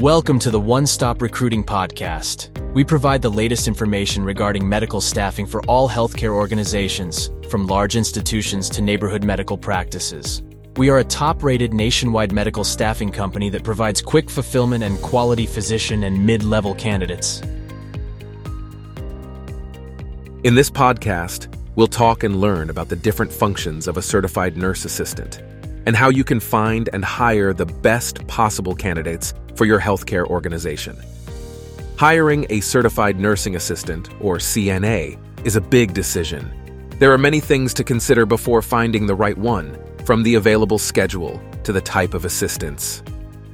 Welcome to the One Stop Recruiting Podcast. We provide the latest information regarding medical staffing for all healthcare organizations, from large institutions to neighborhood medical practices. We are a top rated nationwide medical staffing company that provides quick fulfillment and quality physician and mid level candidates. In this podcast, we'll talk and learn about the different functions of a certified nurse assistant and how you can find and hire the best possible candidates for your healthcare organization. Hiring a certified nursing assistant, or CNA, is a big decision. There are many things to consider before finding the right one, from the available schedule to the type of assistance.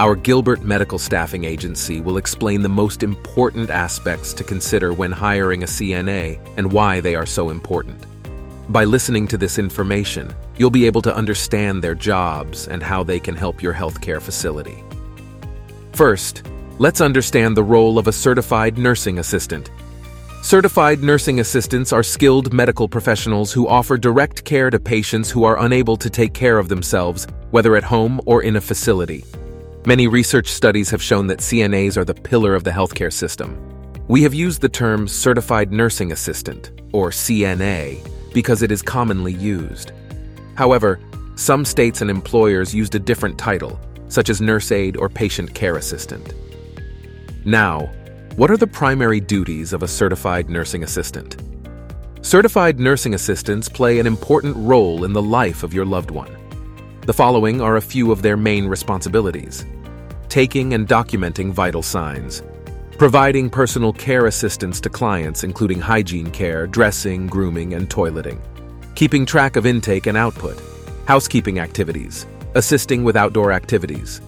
Our Gilbert Medical Staffing Agency will explain the most important aspects to consider when hiring a CNA and why they are so important. By listening to this information, you'll be able to understand their jobs and how they can help your healthcare facility. First, let's understand the role of a certified nursing assistant. Certified nursing assistants are skilled medical professionals who offer direct care to patients who are unable to take care of themselves, whether at home or in a facility. Many research studies have shown that CNAs are the pillar of the healthcare system. We have used the term Certified Nursing Assistant, or CNA, because it is commonly used. However, some states and employers used a different title, such as nurse aide or patient care assistant. Now, what are the primary duties of a certified nursing assistant? Certified nursing assistants play an important role in the life of your loved one. The following are a few of their main responsibilities taking and documenting vital signs, providing personal care assistance to clients, including hygiene care, dressing, grooming, and toileting, keeping track of intake and output, housekeeping activities, assisting with outdoor activities,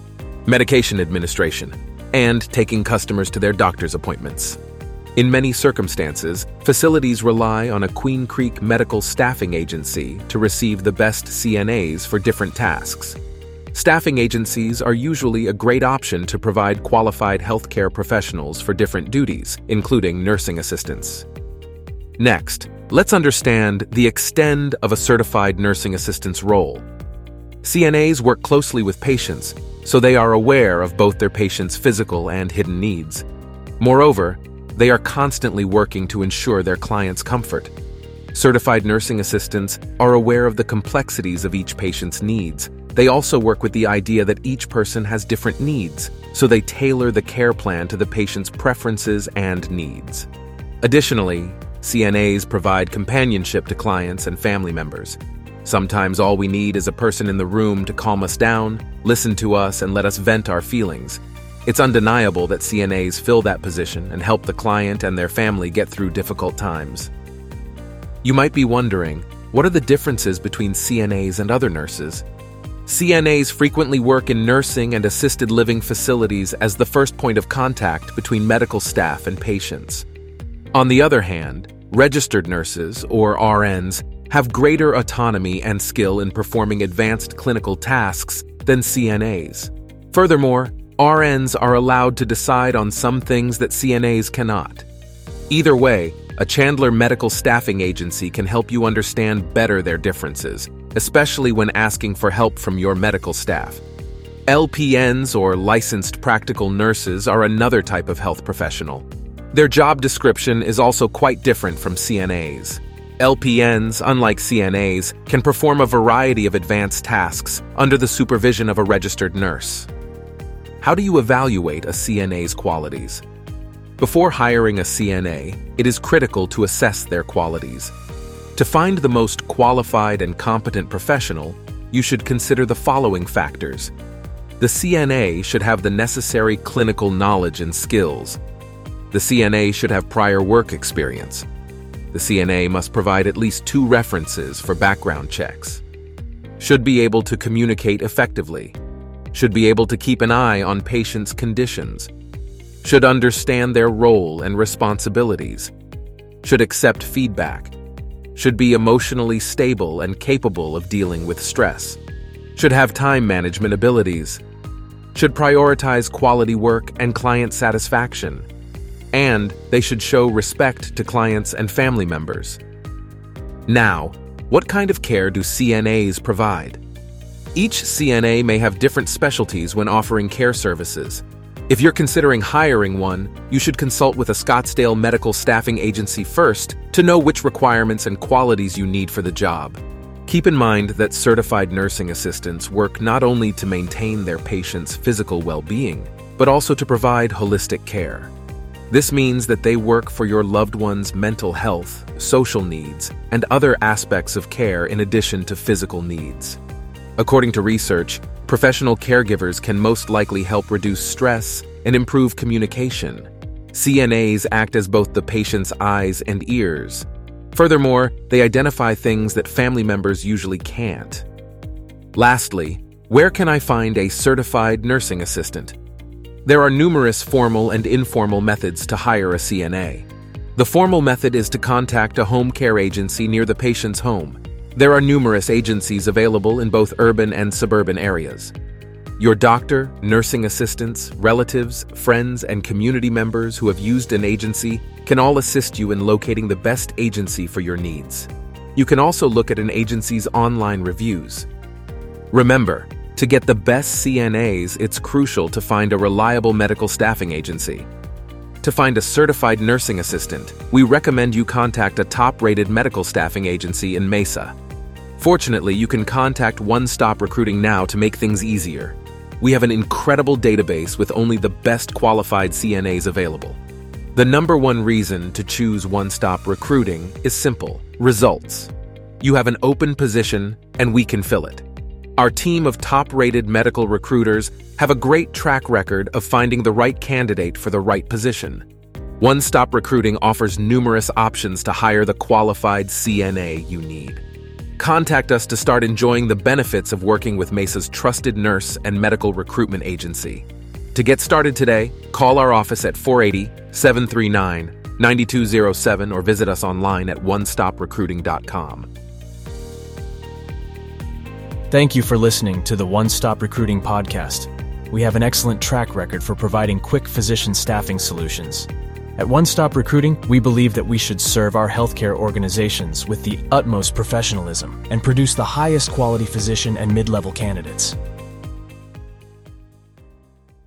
medication administration, and taking customers to their doctor's appointments. In many circumstances, facilities rely on a Queen Creek medical staffing agency to receive the best CNAs for different tasks. Staffing agencies are usually a great option to provide qualified healthcare professionals for different duties, including nursing assistants. Next, let's understand the extent of a certified nursing assistant's role. CNAs work closely with patients, so they are aware of both their patients' physical and hidden needs. Moreover, they are constantly working to ensure their clients' comfort. Certified nursing assistants are aware of the complexities of each patient's needs. They also work with the idea that each person has different needs, so they tailor the care plan to the patient's preferences and needs. Additionally, CNAs provide companionship to clients and family members. Sometimes all we need is a person in the room to calm us down, listen to us, and let us vent our feelings. It's undeniable that CNAs fill that position and help the client and their family get through difficult times. You might be wondering, what are the differences between CNAs and other nurses? CNAs frequently work in nursing and assisted living facilities as the first point of contact between medical staff and patients. On the other hand, registered nurses, or RNs, have greater autonomy and skill in performing advanced clinical tasks than CNAs. Furthermore, RNs are allowed to decide on some things that CNAs cannot. Either way, a Chandler Medical Staffing Agency can help you understand better their differences, especially when asking for help from your medical staff. LPNs, or licensed practical nurses, are another type of health professional. Their job description is also quite different from CNAs. LPNs, unlike CNAs, can perform a variety of advanced tasks under the supervision of a registered nurse. How do you evaluate a CNA's qualities? Before hiring a CNA, it is critical to assess their qualities. To find the most qualified and competent professional, you should consider the following factors. The CNA should have the necessary clinical knowledge and skills. The CNA should have prior work experience. The CNA must provide at least two references for background checks. Should be able to communicate effectively. Should be able to keep an eye on patients' conditions, should understand their role and responsibilities, should accept feedback, should be emotionally stable and capable of dealing with stress, should have time management abilities, should prioritize quality work and client satisfaction, and they should show respect to clients and family members. Now, what kind of care do CNAs provide? Each CNA may have different specialties when offering care services. If you're considering hiring one, you should consult with a Scottsdale medical staffing agency first to know which requirements and qualities you need for the job. Keep in mind that certified nursing assistants work not only to maintain their patients' physical well being, but also to provide holistic care. This means that they work for your loved one's mental health, social needs, and other aspects of care in addition to physical needs. According to research, professional caregivers can most likely help reduce stress and improve communication. CNAs act as both the patient's eyes and ears, Furthermore, they identify things that family members usually can't. Lastly, where can I find a certified nursing assistant? There are numerous formal and informal methods to hire a CNA. The formal method is to contact a home care agency near the patient's home. There are numerous agencies available in both urban and suburban areas. Your doctor, nursing assistants, relatives, friends, and community members who have used an agency can all assist you in locating the best agency for your needs. You can also look at an agency's online reviews. Remember, to get the best CNAs, it's crucial to find a reliable medical staffing agency. To find a certified nursing assistant, we recommend you contact a top rated medical staffing agency in Mesa. Fortunately, you can contact One Stop Recruiting now to make things easier. We have an incredible database with only the best qualified CNAs available. The number one reason to choose One Stop Recruiting is simple results. You have an open position, and we can fill it. Our team of top rated medical recruiters have a great track record of finding the right candidate for the right position. One Stop Recruiting offers numerous options to hire the qualified CNA you need. Contact us to start enjoying the benefits of working with Mesa's trusted nurse and medical recruitment agency. To get started today, call our office at 480 739 9207 or visit us online at onestopreCruiting.com. Thank you for listening to the One Stop Recruiting Podcast. We have an excellent track record for providing quick physician staffing solutions. At One Stop Recruiting, we believe that we should serve our healthcare organizations with the utmost professionalism and produce the highest quality physician and mid level candidates.